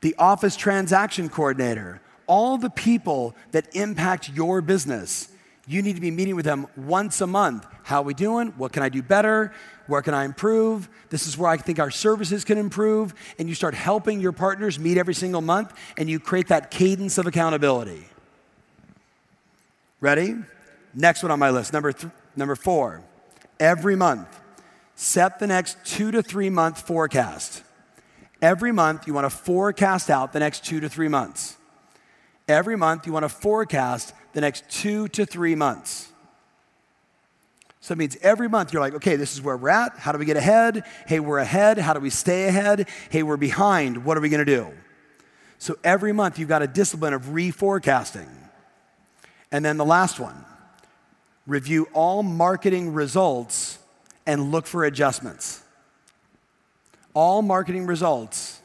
the office transaction coordinator, all the people that impact your business. You need to be meeting with them once a month. How are we doing? What can I do better? Where can I improve? This is where I think our services can improve. And you start helping your partners meet every single month and you create that cadence of accountability. Ready? Next one on my list, number, th- number four. Every month, set the next two to three month forecast. Every month, you want to forecast out the next two to three months. Every month, you want to forecast the next two to three months. So it means every month you're like, okay, this is where we're at. How do we get ahead? Hey, we're ahead. How do we stay ahead? Hey, we're behind. What are we going to do? So every month you've got a discipline of reforecasting. And then the last one review all marketing results and look for adjustments. All marketing results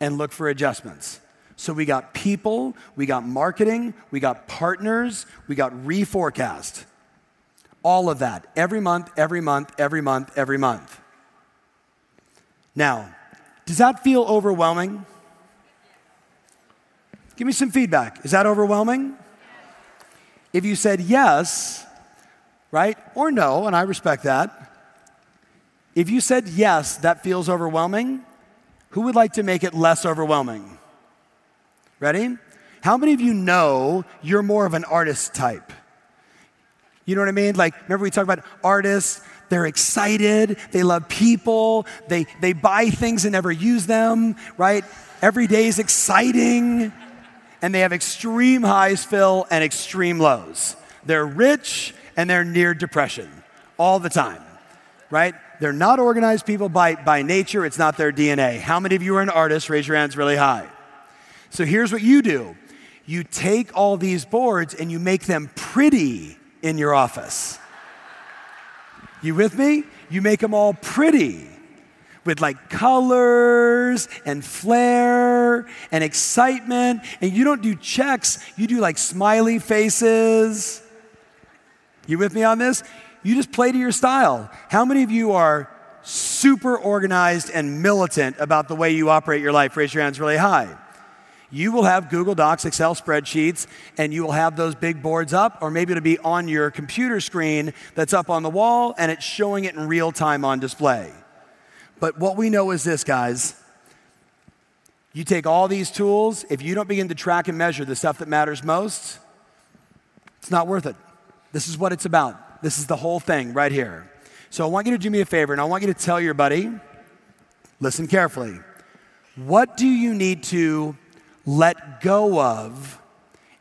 and look for adjustments. So we got people, we got marketing, we got partners, we got reforecast. All of that every month, every month, every month, every month. Now, does that feel overwhelming? Give me some feedback. Is that overwhelming? If you said yes, right, or no, and I respect that, if you said yes, that feels overwhelming, who would like to make it less overwhelming? Ready? How many of you know you're more of an artist type? You know what I mean? Like, remember we talked about artists, they're excited, they love people, they, they buy things and never use them, right? Every day is exciting and they have extreme highs, Phil, and extreme lows. They're rich and they're near depression all the time, right? They're not organized people by, by nature, it's not their DNA. How many of you are an artist? Raise your hands really high. So here's what you do you take all these boards and you make them pretty in your office. You with me? You make them all pretty with like colors and flair and excitement. And you don't do checks, you do like smiley faces. You with me on this? You just play to your style. How many of you are super organized and militant about the way you operate your life? Raise your hands really high. You will have Google Docs, Excel spreadsheets, and you will have those big boards up, or maybe it'll be on your computer screen that's up on the wall and it's showing it in real time on display. But what we know is this, guys. You take all these tools, if you don't begin to track and measure the stuff that matters most, it's not worth it. This is what it's about. This is the whole thing right here. So I want you to do me a favor and I want you to tell your buddy, listen carefully. What do you need to let go of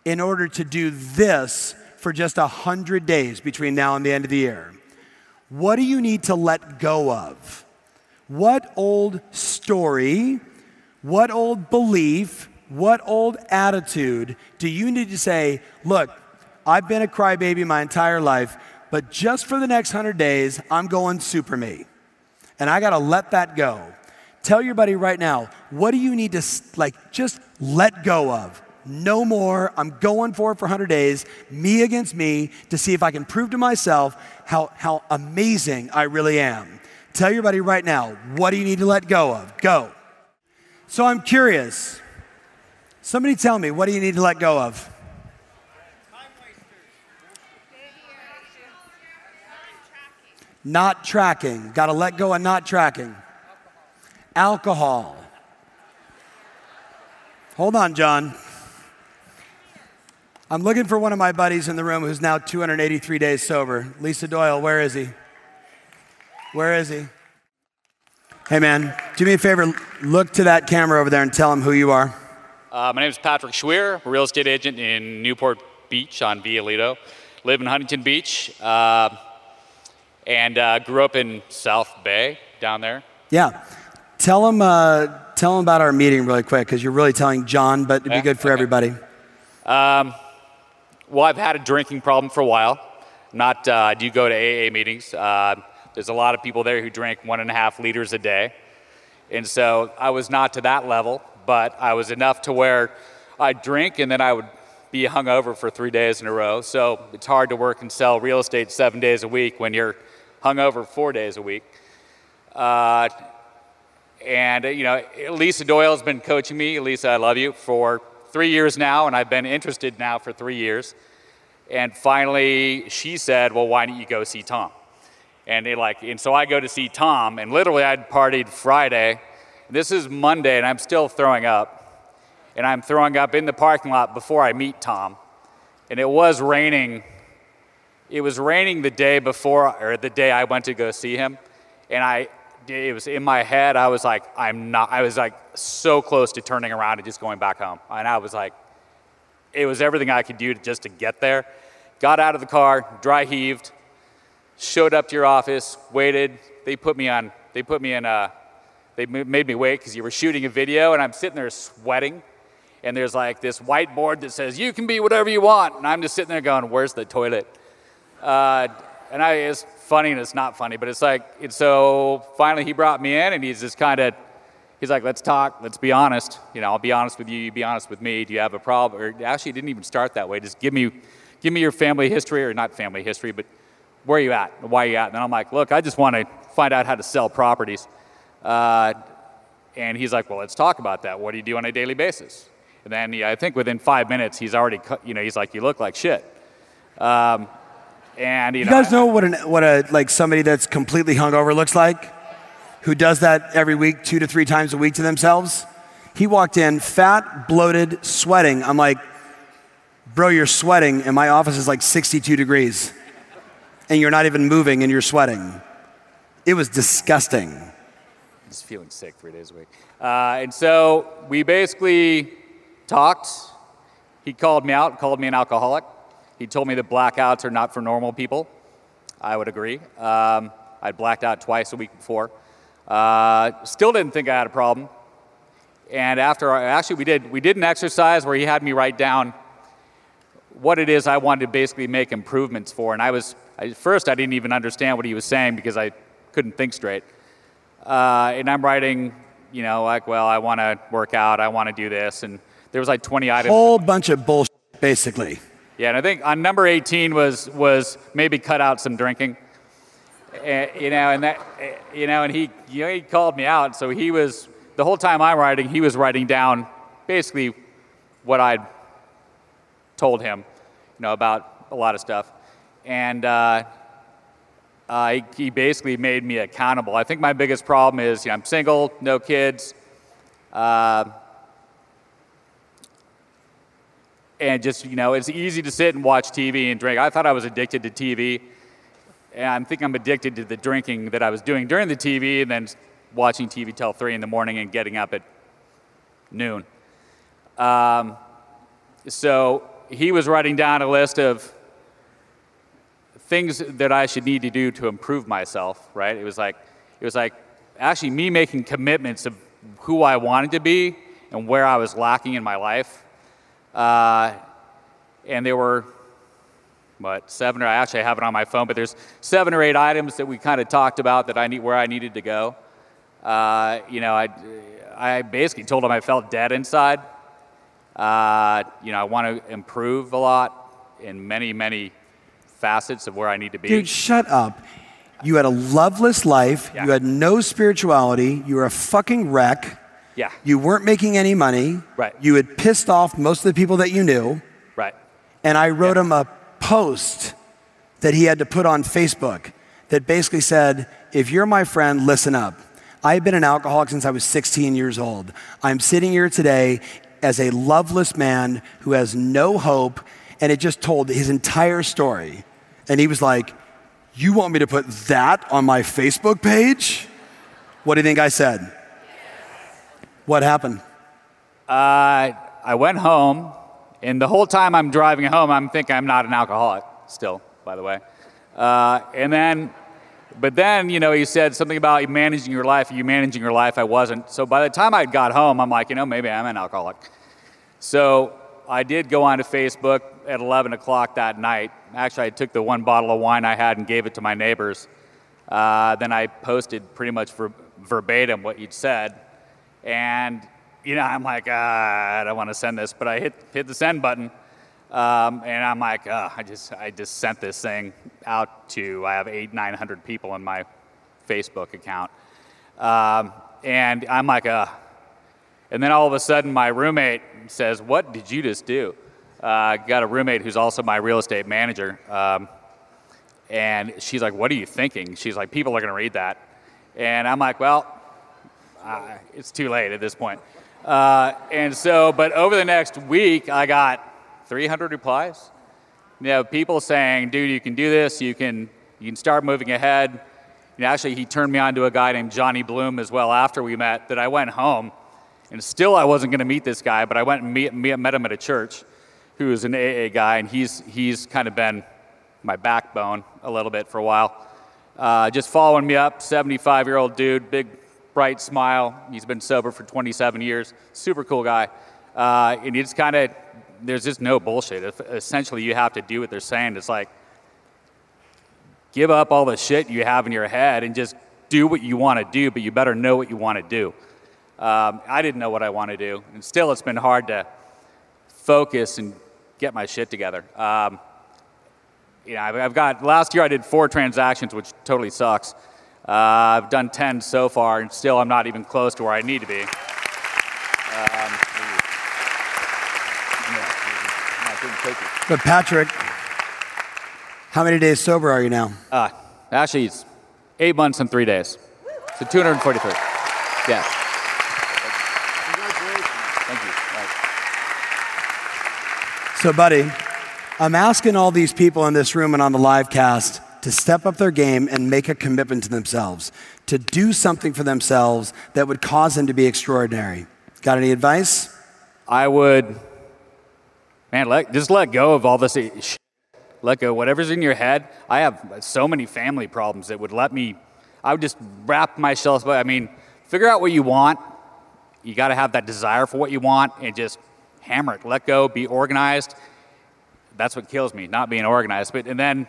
in order to do this for just 100 days between now and the end of the year? What do you need to let go of? What old story, what old belief, what old attitude do you need to say, look, I've been a crybaby my entire life, but just for the next 100 days, I'm going super me. And I got to let that go. Tell your buddy right now, what do you need to like just let go of? No more. I'm going for it for 100 days, me against me, to see if I can prove to myself how, how amazing I really am. Tell your buddy right now, what do you need to let go of? Go. So I'm curious. Somebody tell me, what do you need to let go of? Not tracking. Got to let go of not tracking. Alcohol. Hold on, John. I'm looking for one of my buddies in the room who's now 283 days sober. Lisa Doyle, where is he? Where is he? Hey, man, do me a favor. Look to that camera over there and tell him who you are. Uh, my name is Patrick Schweer, real estate agent in Newport Beach on Via Lido. Live in Huntington Beach uh, and uh, grew up in South Bay down there. Yeah. Tell them, uh, tell him about our meeting really quick because you're really telling John, but it'd be Yeah, good for okay. everybody. Um, well, I've had a drinking problem for a while. Not, uh, I do go to AA meetings. Uh, there's a lot of people there who drink one and a half liters a day. And so I was not to that level, but I was enough to where I'd drink and then I would be hungover for three days in a row. So it's hard to work and sell real estate seven days a week when you're hungover four days a week. Uh, And, uh, you know, Lisa Doyle has been coaching me, Lisa, I love you, for three years now, and I've been interested now for three years. And finally, she said, well, why don't you go see Tom? And they like, and so I go to see Tom, and literally I'd partied Friday. This is Monday, and I'm still throwing up. And I'm throwing up in the parking lot before I meet Tom. And it was raining. It was raining the day before, or the day I went to go see him. And I, it was in my head, I was like, I'm not, I was like so close to turning around and just going back home. And I was like, it was everything I could do to, just to get there. Got out of the car, dry heaved, showed up to your office, waited. They put me on, they put me in, A, they made me wait because you were shooting a video and I'm sitting there sweating. And there's like this whiteboard that says, you can be whatever you want. And I'm just sitting there going, where's the toilet? Uh, and I, it's funny and it's not funny, but it's like, and so finally he brought me in and he's just kind of, he's like, let's talk, let's be honest. You know, I'll be honest with you, you be honest with me. Do you have a problem? Or actually, it didn't even start that way. Just give me, give me your family history, or not family history, but where are you at? Why are you at? And I'm like, look, I just want to find out how to sell properties. Uh, and he's like, well, let's talk about that. What do you do on a daily basis? And then yeah, I think within five minutes, he's already, you know, he's like, you look like shit. Um, and you, You know, guys know what an what a like somebody that's completely hungover looks like? Who does that every week, two to three times a week to themselves? He walked in fat, bloated, sweating. I'm like, bro, you're sweating, and my office is like 62 degrees. And you're not even moving and you're sweating. It was disgusting. just feeling sick three days a week. Uh, and so we basically talked. He called me out, called me an alcoholic. He told me that blackouts are not for normal people. I would agree. Um, I'd blacked out twice a week before. Uh, still didn't think I had a problem. And after, actually, we did, we did an exercise where he had me write down what it is I wanted to basically make improvements for. And I was, at first, I didn't even understand what he was saying because I couldn't think straight. Uh, and I'm writing, you know, like, well, I want to work out, I want to do this. And there was like 20 items. Whole bunch of bullshit, basically. Yeah, and I think on number 18 was was maybe cut out some drinking. Uh, you know, and that uh, you know, and he you know, he called me out. So he was the whole time I'm writing, he was writing down basically what I'd told him, you know, about a lot of stuff, and. Uh, uh, he, he basically made me accountable. I think my biggest problem is you know, I'm single, no kids, uh, and just you know it's easy to sit and watch tv and drink. I thought i was addicted to tv and i think i'm addicted to the drinking that i was doing during the tv and then watching tv till 3 in the morning and getting up at noon. Um, so he was writing down a list of things that i should need to do to improve myself right? It was like it was like actually me making commitments of who i wanted to be and where i was lacking in my life uh, and there were, what, seven or I actually have it on my phone, but there's seven or eight items that we kind of talked about that I need where I needed to go. Uh, you know, I, I basically told him I felt dead inside. Uh, you know, I want to improve a lot in many, many facets of where I need to be. Dude, shut up. You had a loveless life. Yeah. You had no spirituality. You were a fucking wreck. Yeah, You weren't making any money. Right. You had pissed off most of the people that you knew. right. And I wrote Yeah. him a post that he had to put on Facebook that basically said, If you're my friend, listen up. I've been an alcoholic since I was 16 years old. I'm sitting here today as a loveless man who has no hope. And it just told his entire story. And he was like, You want me to put that on my Facebook page? What do you think I said? What happened? Uh, I went home, and the whole time I'm driving home, I'm thinking I'm not an alcoholic still, by the way. Uh, and then, but then, you know, he said something about managing your life. You managing your life? I wasn't. So by the time I got home, I'm like, you know, maybe I'm an alcoholic. So I did go onto Facebook at 11 o'clock that night. Actually, I took the one bottle of wine I had and gave it to my neighbors. Uh, then I posted pretty much ver- verbatim what you'd said. And, you know, I'm like, ah, I don't want to send this, but I hit, hit the send button. Um, and I'm like, uh, I just I just sent this thing out to I have eight nine hundred people in my Facebook account, um, and I'm like, uh. And then all of a sudden, my roommate says, What did you just do? Uh, I got a roommate who's also my real estate manager. Um, and she's like, What are you thinking? She's like, People are going to read that. And I'm like, Well, it's too late at this point. Uh, and so, but over the next week, I got 300 replies. You know, people saying, dude, you can do this, you can, you can start moving ahead. Know, actually, he turned me on to a guy named Johnny Bloom as well after we met that I went home. And still, I wasn't going to meet this guy, but I went and meet, meet, met him at a church who is an AA guy, and he's, he's kind of been my backbone a little bit for a while. Uh, just following me up, 75 year old dude, big bright smile. He's been sober for 27 years. Super cool guy. Uh, and it's kind of, there's just no bullshit. If essentially, you have to do what they're saying. It's like, give up all the shit you have in your head and just do what you want to do, but you better know what you want to do. Um, I didn't know what I want to do. And still, it's been hard to focus and get my shit together. Um, you know, I've got, last year I did four transactions, which totally sucks. Uh, I've done 10 so far, and still I'm not even close to where I need to be. Um, but Patrick, how many days sober are you now? Uh, actually, it's eight months and three days. So 243. Yeah. Thank you. So, buddy, I'm asking all these people in this room and on the live cast to step up their game and make a commitment to themselves, to do something for themselves that would cause them to be extraordinary. Got any advice? I would, man, let, just let go of all this. Let go. Whatever's in your head. I have so many family problems that would let me, I would just wrap myself, up. I mean, figure out what you want. You got to have that desire for what you want and just hammer it. Let go, be organized. That's what kills me, not being organized. But, and then,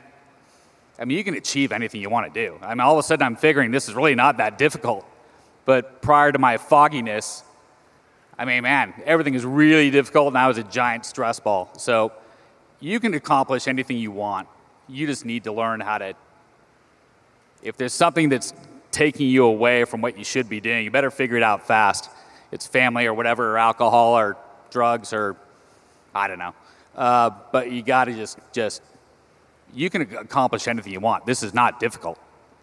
I mean, you can achieve anything you want to do. I mean, all of a sudden I'm figuring this is really not that difficult. But prior to my fogginess, I mean, man, everything is really difficult, and I was a giant stress ball. So you can accomplish anything you want. You just need to learn how to. If there's something that's taking you away from what you should be doing, you better figure it out fast. It's family or whatever, or alcohol or drugs or I don't know. Uh, but you got to just just you can accomplish anything you want. This is not difficult,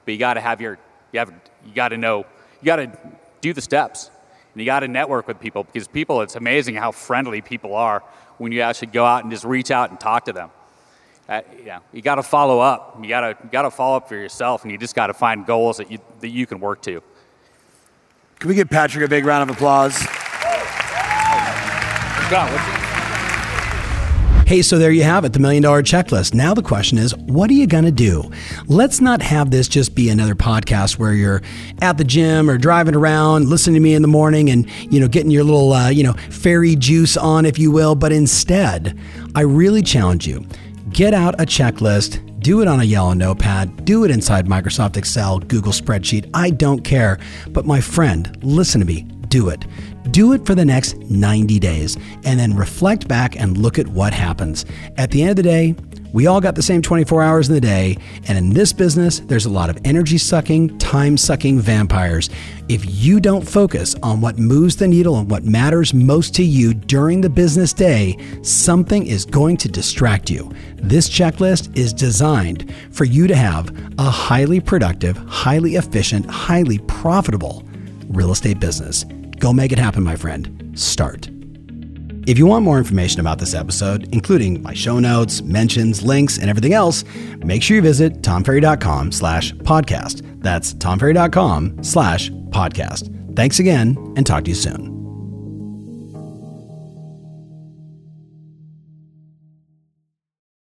but you got to have your you have you got to know you got to do the steps, and you got to network with people because people. It's amazing how friendly people are when you actually go out and just reach out and talk to them. Uh, you know, you got to follow up. You got to you got to follow up for yourself, and you just got to find goals that you that you can work to. Can we give Patrick a big round of applause? John, Hey, so there you have it, the million dollar checklist. Now the question is, what are you going to do? Let's not have this just be another podcast where you're at the gym or driving around, listening to me in the morning and, you know, getting your little, uh, you know, fairy juice on, if you will. But instead, I really challenge you get out a checklist, do it on a yellow notepad, do it inside Microsoft Excel, Google Spreadsheet. I don't care. But my friend, listen to me, do it. Do it for the next 90 days and then reflect back and look at what happens. At the end of the day, we all got the same 24 hours in the day, and in this business, there's a lot of energy sucking, time sucking vampires. If you don't focus on what moves the needle and what matters most to you during the business day, something is going to distract you. This checklist is designed for you to have a highly productive, highly efficient, highly profitable real estate business. Go make it happen, my friend. Start. If you want more information about this episode, including my show notes, mentions, links, and everything else, make sure you visit tomferry.com slash podcast. That's tomferry.com slash podcast. Thanks again, and talk to you soon.